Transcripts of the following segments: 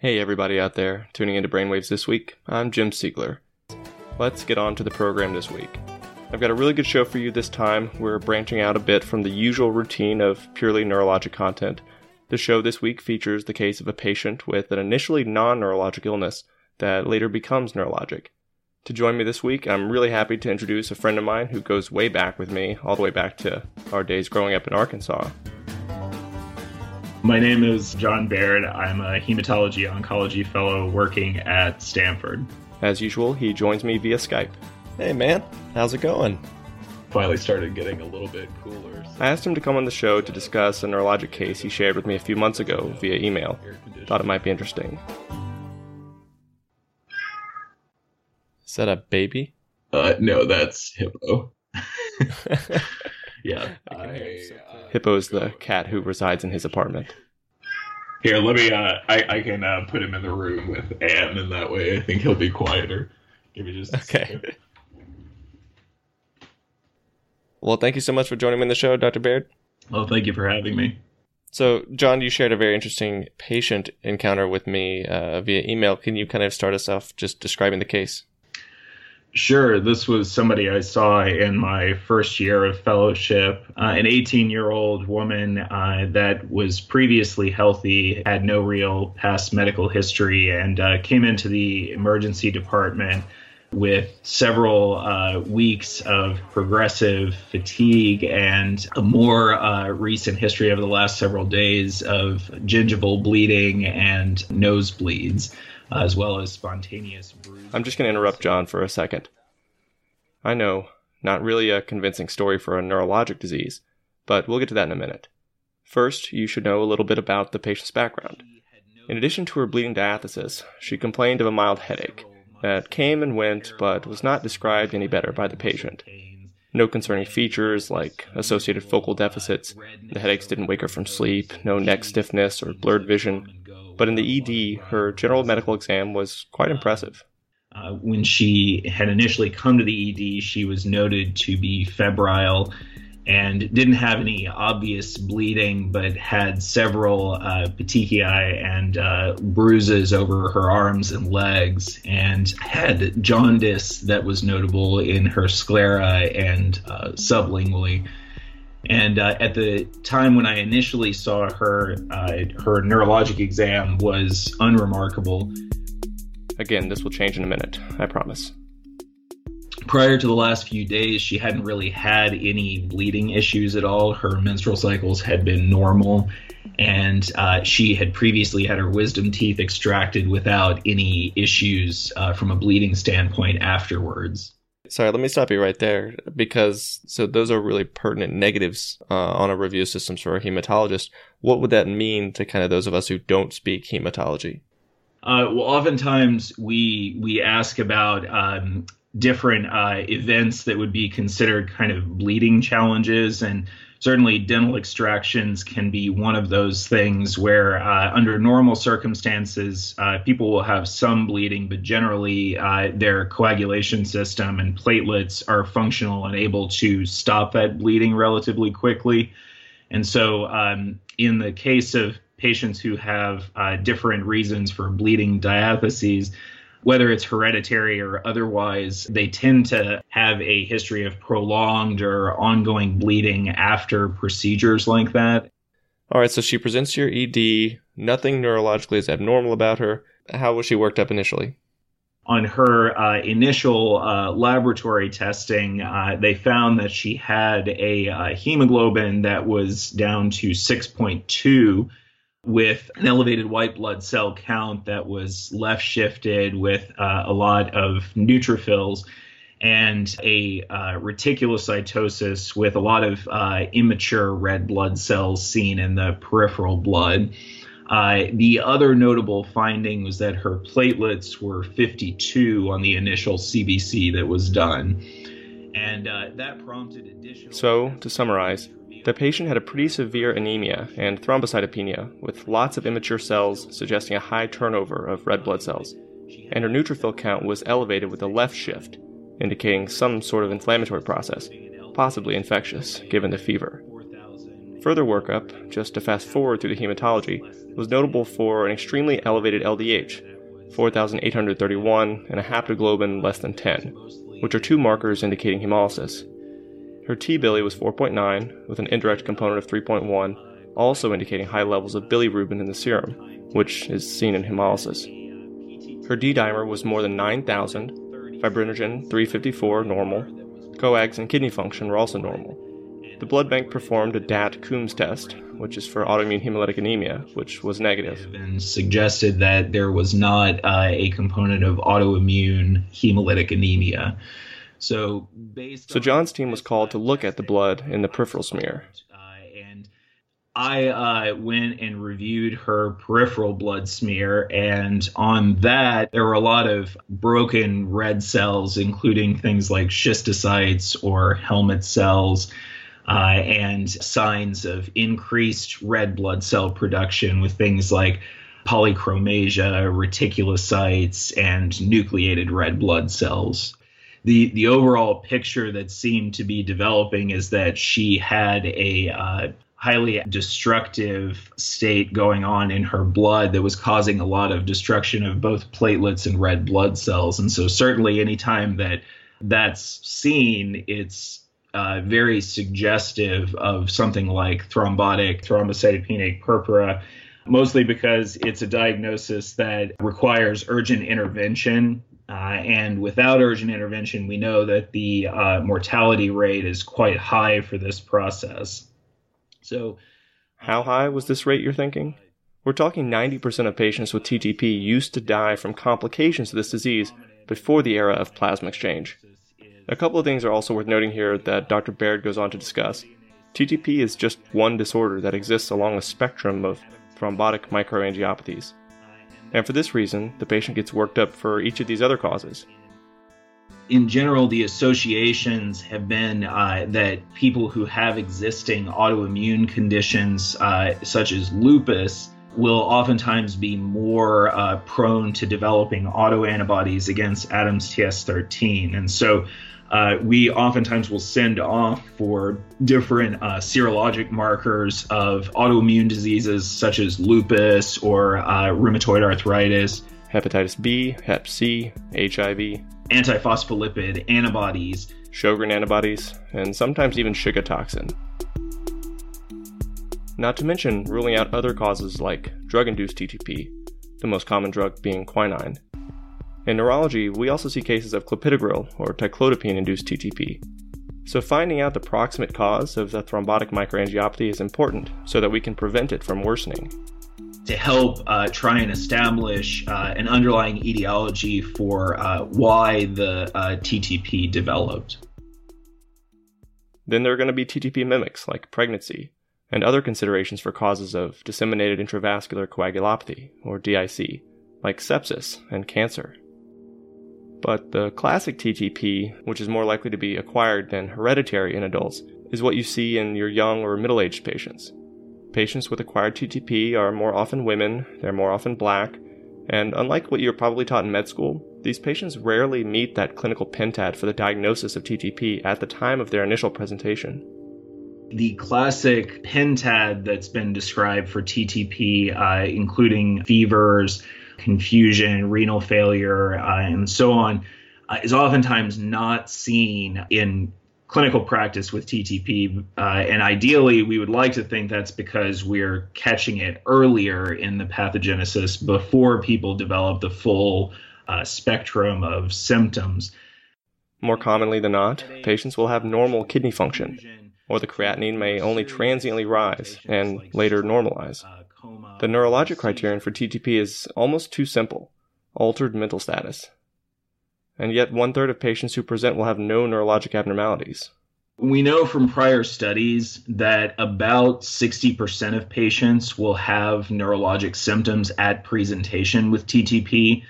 Hey, everybody out there tuning into Brainwaves this week. I'm Jim Siegler. Let's get on to the program this week. I've got a really good show for you this time. We're branching out a bit from the usual routine of purely neurologic content. The show this week features the case of a patient with an initially non neurologic illness that later becomes neurologic. To join me this week, I'm really happy to introduce a friend of mine who goes way back with me, all the way back to our days growing up in Arkansas. My name is John Baird. I'm a hematology oncology fellow working at Stanford. As usual, he joins me via Skype. Hey man, how's it going? Finally started getting a little bit cooler. So. I asked him to come on the show to discuss a neurologic case he shared with me a few months ago via email. Thought it might be interesting. Is that a baby? Uh, no, that's Hippo. yeah. I, uh, Hippo's the cat who resides in his apartment. Here, let me. Uh, I I can uh, put him in the room with Anne, and that way I think he'll be quieter. Give me just okay. Well, thank you so much for joining me in the show, Dr. Baird. Well, thank you for having me. So, John, you shared a very interesting patient encounter with me uh, via email. Can you kind of start us off just describing the case? Sure. This was somebody I saw in my first year of fellowship. Uh, an 18 year old woman uh, that was previously healthy, had no real past medical history, and uh, came into the emergency department with several uh, weeks of progressive fatigue and a more uh, recent history over the last several days of gingival bleeding and nosebleeds uh, as well as spontaneous. I'm just going to interrupt John for a second. I know, not really a convincing story for a neurologic disease, but we'll get to that in a minute. First, you should know a little bit about the patient's background. In addition to her bleeding diathesis, she complained of a mild headache that came and went but was not described any better by the patient. No concerning features like associated focal deficits, the headaches didn't wake her from sleep, no neck stiffness or blurred vision, but in the ED, her general medical exam was quite impressive. Uh, when she had initially come to the ED, she was noted to be febrile and didn't have any obvious bleeding, but had several uh, petechiae and uh, bruises over her arms and legs, and had jaundice that was notable in her sclera and uh, sublingually. And uh, at the time when I initially saw her, uh, her neurologic exam was unremarkable. Again, this will change in a minute, I promise. Prior to the last few days, she hadn't really had any bleeding issues at all. Her menstrual cycles had been normal, and uh, she had previously had her wisdom teeth extracted without any issues uh, from a bleeding standpoint afterwards. Sorry, let me stop you right there because so those are really pertinent negatives uh, on a review system for a hematologist. What would that mean to kind of those of us who don't speak hematology? Uh, well, oftentimes we we ask about um, different uh, events that would be considered kind of bleeding challenges, and certainly dental extractions can be one of those things where uh, under normal circumstances uh, people will have some bleeding but generally uh, their coagulation system and platelets are functional and able to stop that bleeding relatively quickly. And so um, in the case of patients who have uh, different reasons for bleeding diatheses whether it's hereditary or otherwise, they tend to have a history of prolonged or ongoing bleeding after procedures like that. All right, so she presents to your ED. Nothing neurologically is abnormal about her. How was she worked up initially? On her uh, initial uh, laboratory testing, uh, they found that she had a uh, hemoglobin that was down to 6.2 with an elevated white blood cell count that was left shifted with uh, a lot of neutrophils and a uh, reticulocytosis with a lot of uh, immature red blood cells seen in the peripheral blood. Uh, the other notable finding was that her platelets were 52 on the initial CBC that was done. And uh, that prompted additional. So, to summarize, the patient had a pretty severe anemia and thrombocytopenia, with lots of immature cells suggesting a high turnover of red blood cells, and her neutrophil count was elevated with a left shift, indicating some sort of inflammatory process, possibly infectious, given the fever. Further workup, just to fast forward through the hematology, was notable for an extremely elevated LDH, 4,831, and a haptoglobin less than 10, which are two markers indicating hemolysis. Her T-bili was 4.9, with an indirect component of 3.1, also indicating high levels of bilirubin in the serum, which is seen in hemolysis. Her D-dimer was more than 9,000, fibrinogen 354 normal, coags and kidney function were also normal. The blood bank performed a DAT Coombs test, which is for autoimmune hemolytic anemia, which was negative. And suggested that there was not uh, a component of autoimmune hemolytic anemia. So, so John's team was called to look at the blood in the peripheral smear. And I uh, went and reviewed her peripheral blood smear, and on that, there were a lot of broken red cells, including things like schistocytes or helmet cells. Uh, and signs of increased red blood cell production with things like polychromasia, reticulocytes, and nucleated red blood cells. The, the overall picture that seemed to be developing is that she had a uh, highly destructive state going on in her blood that was causing a lot of destruction of both platelets and red blood cells. And so, certainly, anytime that that's seen, it's uh, very suggestive of something like thrombotic thrombocytopenic purpura, mostly because it's a diagnosis that requires urgent intervention. Uh, and without urgent intervention, we know that the uh, mortality rate is quite high for this process. So, how high was this rate you're thinking? We're talking 90% of patients with TTP used to die from complications of this disease before the era of plasma exchange. A couple of things are also worth noting here that Dr. Baird goes on to discuss. TTP is just one disorder that exists along a spectrum of thrombotic microangiopathies. And for this reason, the patient gets worked up for each of these other causes in general, the associations have been uh, that people who have existing autoimmune conditions, uh, such as lupus, will oftentimes be more uh, prone to developing autoantibodies against ADAMTS13. And so uh, we oftentimes will send off for different uh, serologic markers of autoimmune diseases such as lupus or uh, rheumatoid arthritis, hepatitis B, Hep C, HIV antiphospholipid antibodies, Sjogren antibodies, and sometimes even Shiga toxin. Not to mention ruling out other causes like drug induced TTP, the most common drug being quinine. In neurology, we also see cases of clopidogrel or ticlopidine induced TTP. So, finding out the proximate cause of the thrombotic microangiopathy is important so that we can prevent it from worsening to help uh, try and establish uh, an underlying etiology for uh, why the uh, TTP developed. Then there are going to be TTP mimics like pregnancy and other considerations for causes of disseminated intravascular coagulopathy, or DIC, like sepsis and cancer. But the classic TTP, which is more likely to be acquired than hereditary in adults, is what you see in your young or middle aged patients. Patients with acquired TTP are more often women, they're more often black, and unlike what you're probably taught in med school, these patients rarely meet that clinical pentad for the diagnosis of TTP at the time of their initial presentation. The classic pentad that's been described for TTP, uh, including fevers, confusion, renal failure, uh, and so on, uh, is oftentimes not seen in clinical practice with TTP. Uh, and ideally, we would like to think that's because we're catching it earlier in the pathogenesis before people develop the full uh, spectrum of symptoms. More commonly than not, patients will have normal kidney function, or the creatinine may only transiently rise and later normalize. The neurologic criterion for TTP is almost too simple altered mental status and yet one third of patients who present will have no neurologic abnormalities. We know from prior studies that about 60% of patients will have neurologic symptoms at presentation with TTP.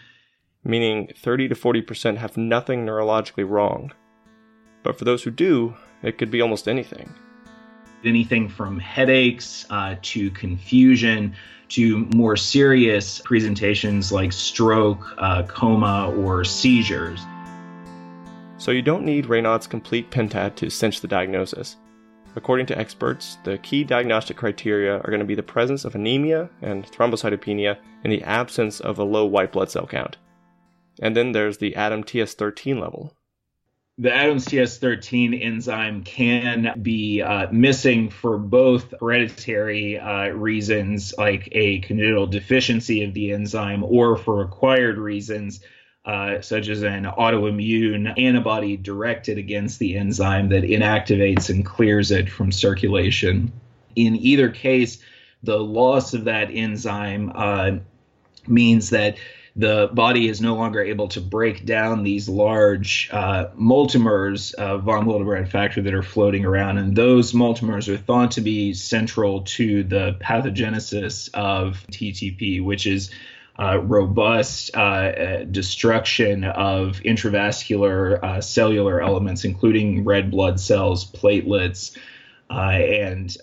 Meaning 30 to 40% have nothing neurologically wrong. But for those who do, it could be almost anything. Anything from headaches uh, to confusion to more serious presentations like stroke, uh, coma, or seizures. So you don't need Raynaud's complete pentad to cinch the diagnosis. According to experts, the key diagnostic criteria are going to be the presence of anemia and thrombocytopenia in the absence of a low white blood cell count. And then there's the ADAMTS13 level, the ADAMTS13 enzyme can be uh, missing for both hereditary uh, reasons, like a congenital deficiency of the enzyme, or for acquired reasons, uh, such as an autoimmune antibody directed against the enzyme that inactivates and clears it from circulation. In either case, the loss of that enzyme uh, means that the body is no longer able to break down these large uh, multimers of von Willebrand factor that are floating around. And those multimers are thought to be central to the pathogenesis of TTP, which is uh, robust uh, uh destruction of intravascular uh, cellular elements, including red blood cells, platelets, uh, and.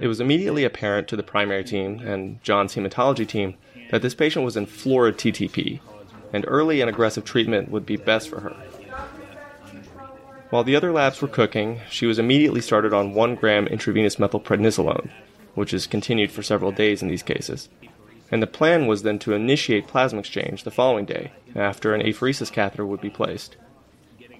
It was immediately apparent to the primary team and John's hematology team that this patient was in florid TTP, and early and aggressive treatment would be best for her. While the other labs were cooking, she was immediately started on 1 gram intravenous methylprednisolone, which is continued for several days in these cases. And the plan was then to initiate plasma exchange the following day, after an apheresis catheter would be placed.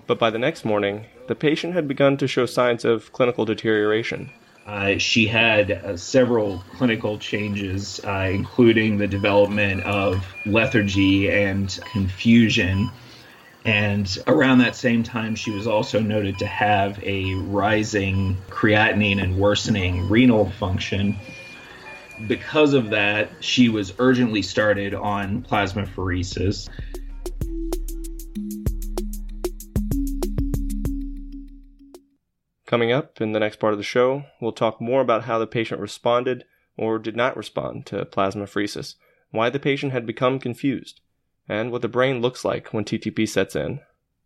But by the next morning, the patient had begun to show signs of clinical deterioration, uh, she had uh, several clinical changes, uh, including the development of lethargy and confusion. And around that same time, she was also noted to have a rising creatinine and worsening renal function. Because of that, she was urgently started on plasmapheresis. Coming up in the next part of the show, we'll talk more about how the patient responded or did not respond to plasmapheresis, why the patient had become confused, and what the brain looks like when TTP sets in.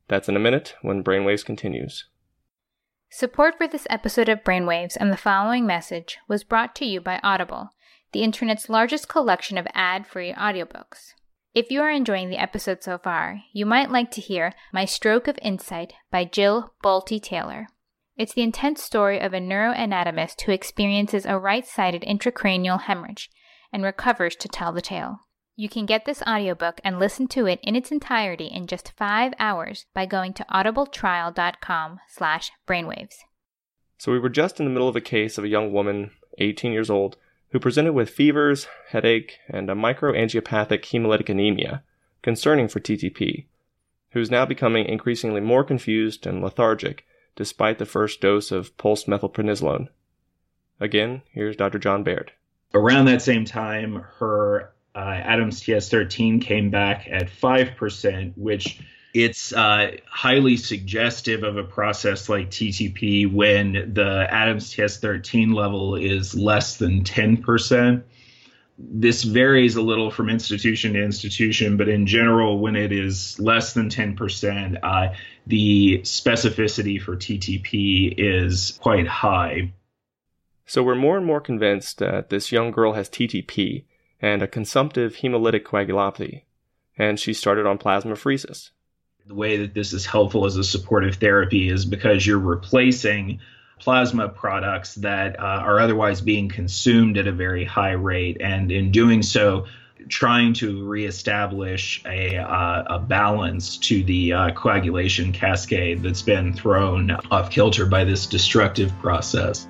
That's in a minute when Brainwaves continues. Support for this episode of Brainwaves and the following message was brought to you by Audible, the internet's largest collection of ad free audiobooks. If you are enjoying the episode so far, you might like to hear My Stroke of Insight by Jill Bolte Taylor. It's the intense story of a neuroanatomist who experiences a right sided intracranial hemorrhage and recovers to tell the tale. You can get this audiobook and listen to it in its entirety in just five hours by going to audibletrial.com slash brainwaves. So we were just in the middle of a case of a young woman, 18 years old, who presented with fevers, headache, and a microangiopathic hemolytic anemia, concerning for TTP, who's now becoming increasingly more confused and lethargic despite the first dose of pulse methylprednisolone. Again, here's Dr. John Baird. Around that same time, her uh, ADAMTS13 came back at 5%, which it's uh, highly suggestive of a process like TTP when the ADAMTS13 level is less than 10% this varies a little from institution to institution, but in general, when it is less than 10%, uh, the specificity for TTP is quite high. So we're more and more convinced that this young girl has TTP and a consumptive hemolytic coagulopathy, and she started on plasmapheresis. The way that this is helpful as a supportive therapy is because you're replacing plasma products that uh, are otherwise being consumed at a very high rate. And in doing so, trying to reestablish a, uh, a balance to the uh, coagulation cascade that's been thrown off kilter by this destructive process.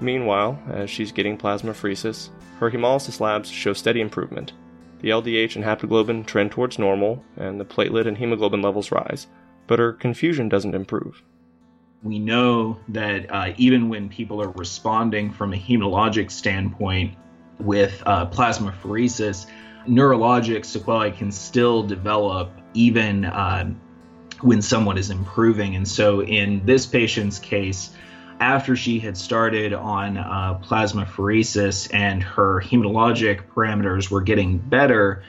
Meanwhile, as she's getting plasmapheresis, her hemolysis labs show steady improvement. The LDH and haptoglobin trend towards normal, and the platelet and hemoglobin levels rise, but her confusion doesn't improve. We know that uh, even when people are responding from a hematologic standpoint with uh, plasmapheresis, neurologic sequelae can still develop even uh, when someone is improving. And so, in this patient's case, after she had started on uh, plasmapheresis and her hematologic parameters were getting better,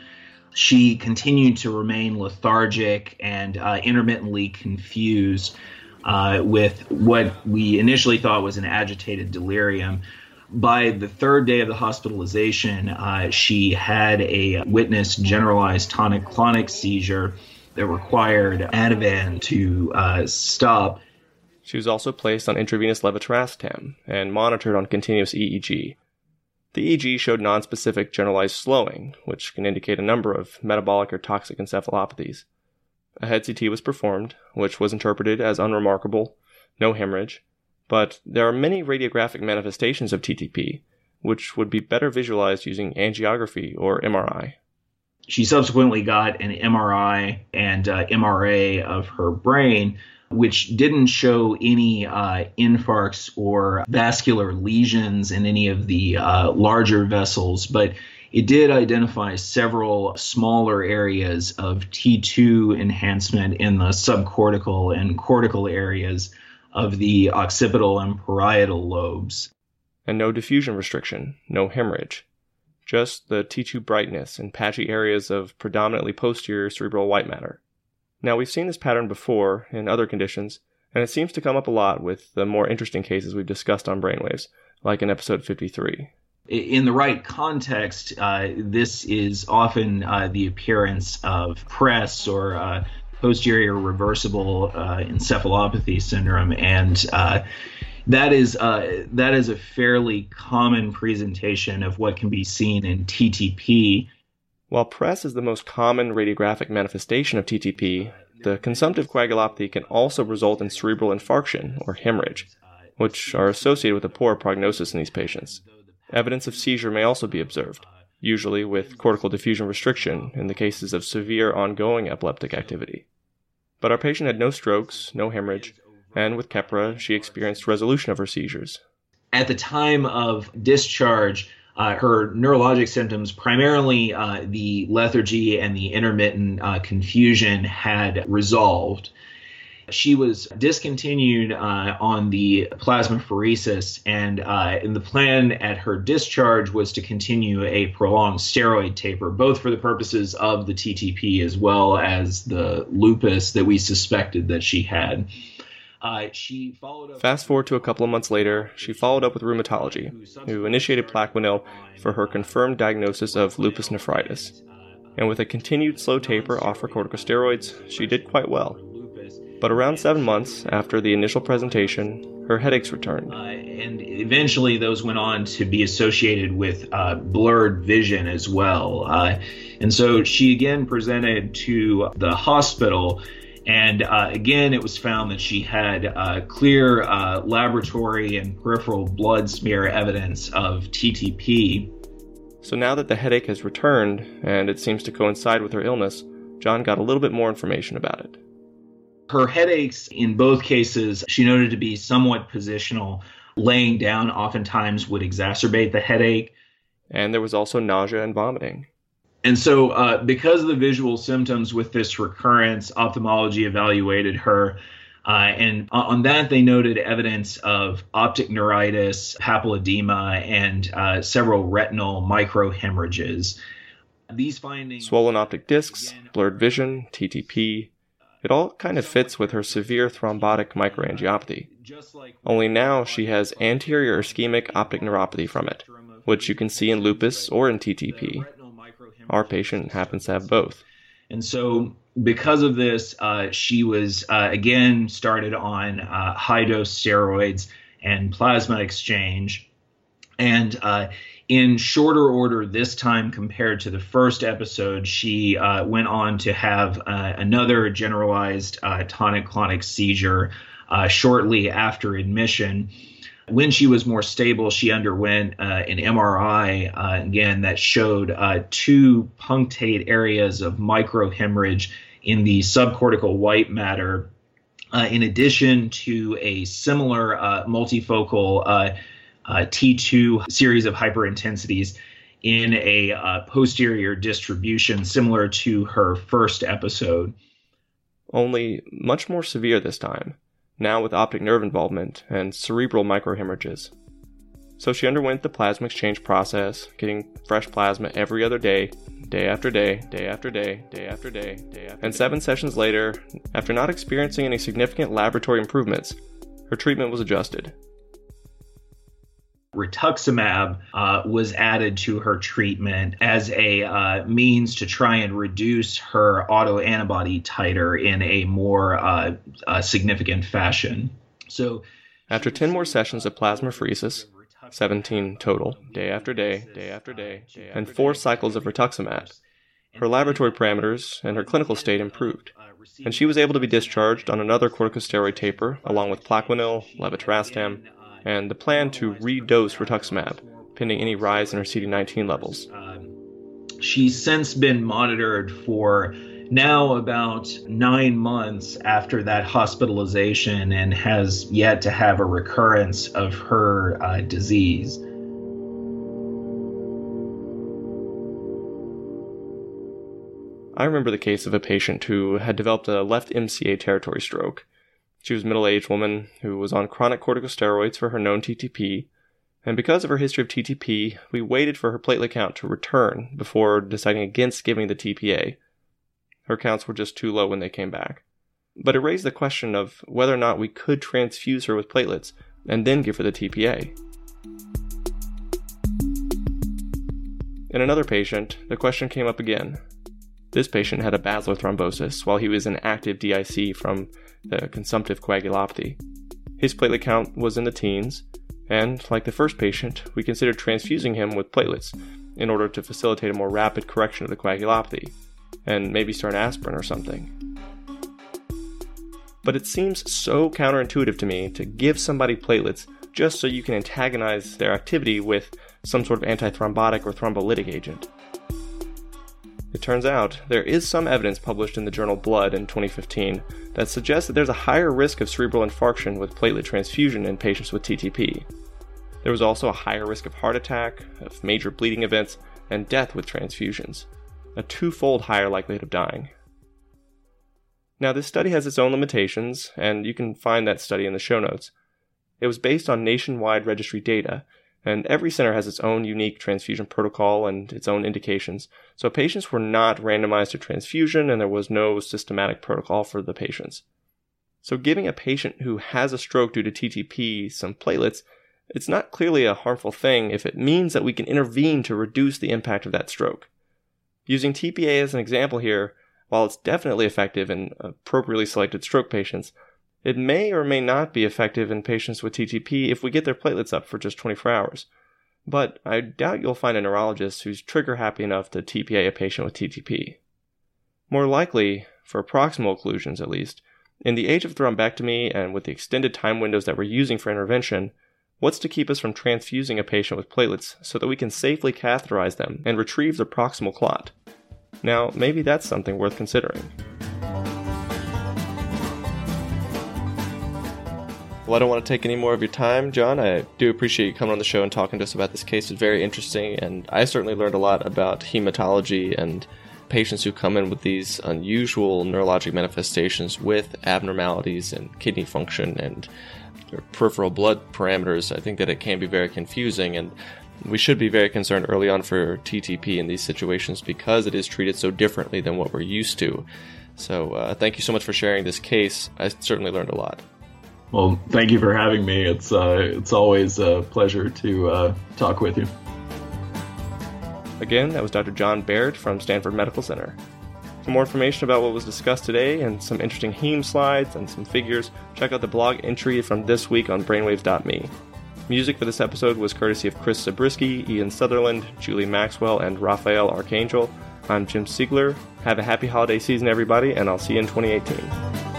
she continued to remain lethargic and uh, intermittently confused uh, with what we initially thought was an agitated delirium. By the third day of the hospitalization, uh, she had a witnessed generalized tonic clonic seizure that required Ativan to uh, stop. She was also placed on intravenous levetiracetam and monitored on continuous EEG. The EEG showed nonspecific generalized slowing, which can indicate a number of metabolic or toxic encephalopathies. A head CT was performed, which was interpreted as unremarkable, no hemorrhage, but there are many radiographic manifestations of TTP, which would be better visualized using angiography or MRI. She subsequently got an MRI and uh, MRA of her brain, which didn't show any uh, infarcts or vascular lesions in any of the uh, larger vessels, but it did identify several smaller areas of T2 enhancement in the subcortical and cortical areas of the occipital and parietal lobes. And no diffusion restriction, no hemorrhage. Just the T2 brightness in patchy areas of predominantly posterior cerebral white matter. Now, we've seen this pattern before in other conditions, and it seems to come up a lot with the more interesting cases we've discussed on brainwaves, like in episode 53. In the right context, uh, this is often uh, the appearance of PRES or uh, posterior reversible uh, encephalopathy syndrome, and uh, that is uh, that is a fairly common presentation of what can be seen in TTP. While PRES is the most common radiographic manifestation of TTP, the consumptive coagulopathy can also result in cerebral infarction or hemorrhage, which are associated with a poor prognosis in these patients. Evidence of seizure may also be observed, usually with cortical diffusion restriction in the cases of severe ongoing epileptic activity. But our patient had no strokes, no hemorrhage, and with Keppra, she experienced resolution of her seizures. At the time of discharge, uh, her neurologic symptoms, primarily uh, the lethargy and the intermittent uh, confusion, had resolved. She was discontinued uh, on the plasmapheresis, and, uh, and the plan at her discharge was to continue a prolonged steroid taper, both for the purposes of the TTP as well as the lupus that we suspected that she had. Uh, she followed up. Fast forward to a couple of months later, she followed up with rheumatology, who initiated Plaquenil for her confirmed diagnosis of lupus nephritis. And with a continued slow taper off her corticosteroids, she did quite well. But around seven months after the initial presentation, her headaches returned. Uh, and eventually, those went on to be associated with uh, blurred vision as well. Uh, and so she again presented to the hospital. And uh, again, it was found that she had uh, clear uh, laboratory and peripheral blood smear evidence of TTP. So now that the headache has returned, and it seems to coincide with her illness, John got a little bit more information about it. Her headaches, in both cases, she noted to be somewhat positional. Laying down oftentimes would exacerbate the headache. And there was also nausea and vomiting. And so, uh, because of the visual symptoms with this recurrence, ophthalmology evaluated her. Uh, and on that, they noted evidence of optic neuritis, papilledema, and uh, several retinal microhemorrhages. These findings. Swollen optic discs, blurred vision, TTP, it all kind of fits with her severe thrombotic microangiopathy. Only now she has anterior ischemic optic neuropathy from it, which you can see in lupus or in TTP. Our patient happens to have both. And so, because of this, uh, she was uh, again started on uh, high dose steroids and plasma exchange. And uh, in shorter order this time compared to the first episode, she uh, went on to have uh, another generalized tonic clonic seizure shortly after admission. When she was more stable, she underwent uh, an MRI uh, again that showed two punctate areas of microhemorrhage in the subcortical white matter. in addition to a similar multifocal uh, T2 series of hyperintensities in a uh, posterior distribution similar to her first episode. Only much more severe this time, now with optic nerve involvement and cerebral microhemorrhages. So she underwent the plasma exchange process, getting fresh plasma every other day, day after day, day after day, day after day, day after And seven sessions later, after not experiencing any significant laboratory improvements, her treatment was adjusted rituximab uh, was added to her treatment as a uh, means to try and reduce her autoantibody titer in a more uh, uh significant fashion. So, after 10 more sessions of plasmapheresis, 17 total, day after day, day after day, and four cycles of rituximab, her laboratory parameters and her clinical state improved, and she was able to be discharged on another corticosteroid taper along with Plaquenil, levetiracetam, and the plan to redose rituximab, pending any rise in her CD19 levels. She's since been monitored for now about nine months after that hospitalization and has yet to have a recurrence of her uh, disease. I remember the case of a patient who had developed a left MCA territory stroke. She was a middle aged woman who was on chronic corticosteroids for her known TTP, and because of her history of TTP, we waited for her platelet count to return before deciding against giving the TPA. Her counts were just too low when they came back. But it raised the question of whether or not we could transfuse her with platelets and then give her the TPA. In another patient, the question came up again. This patient had a basilar thrombosis while he was in active DIC from the consumptive coagulopathy. His platelet count was in the teens, and like the first patient, we considered transfusing him with platelets in order to facilitate a more rapid correction of the coagulopathy and maybe start an aspirin or something. But it seems so counterintuitive to me to give somebody platelets just so you can antagonize their activity with some sort of antithrombotic or thrombolytic agent. It turns out there is some evidence published in the journal Blood in 2015 that suggests that there's a higher risk of cerebral infarction with platelet transfusion in patients with TTP. There was also a higher risk of heart attack, of major bleeding events, and death with transfusions a twofold higher likelihood of dying. Now, this study has its own limitations, and you can find that study in the show notes. It was based on nationwide registry data, and every center has its own unique transfusion protocol and its own indications. So patients were not randomized to transfusion, and there was no systematic protocol for the patients. So giving a patient who has a stroke due to TTP some platelets, it's not clearly a harmful thing if it means that we can intervene to reduce the impact of that stroke. Using TPA as an example here, while it's definitely effective in appropriately selected stroke patients, it may or may not be effective in patients with TTP if we get their platelets up for just 24 hours. But I doubt you'll find a neurologist who's trigger happy enough to TPA a patient with TTP. More likely, for proximal occlusions at least, in the age of thrombectomy and with the extended time windows that we're using for intervention, What's to keep us from transfusing a patient with platelets so that we can safely catheterize them and retrieve the proximal clot? Now, maybe that's something worth considering. Well, I don't want to take any more of your time, John. I do appreciate you coming on the show and talking to us about this case. It's very interesting, and I certainly learned a lot about hematology and patients who come in with these unusual neurologic manifestations with abnormalities in kidney function and peripheral blood parameters, I think that it can be very confusing and we should be very concerned early on for TTP in these situations because it is treated so differently than what we're used to. So, uh, thank you so much for sharing this case. I certainly learned a lot. Well, thank you for having me. It's uh, it's always a pleasure to uh, talk with you. Again, that was Dr. John Baird from Stanford Medical Center. For more information about what was discussed today and some interesting heme slides and some figures, check out the blog entry from this week on brainwaves.me. Music for this episode was courtesy of Chris Zabriskie, Ian Southerland, Julie Maxwell, and Rafael Archangel. I'm Jim Siegler. Have a happy holiday season, everybody, and I'll see you in 2018.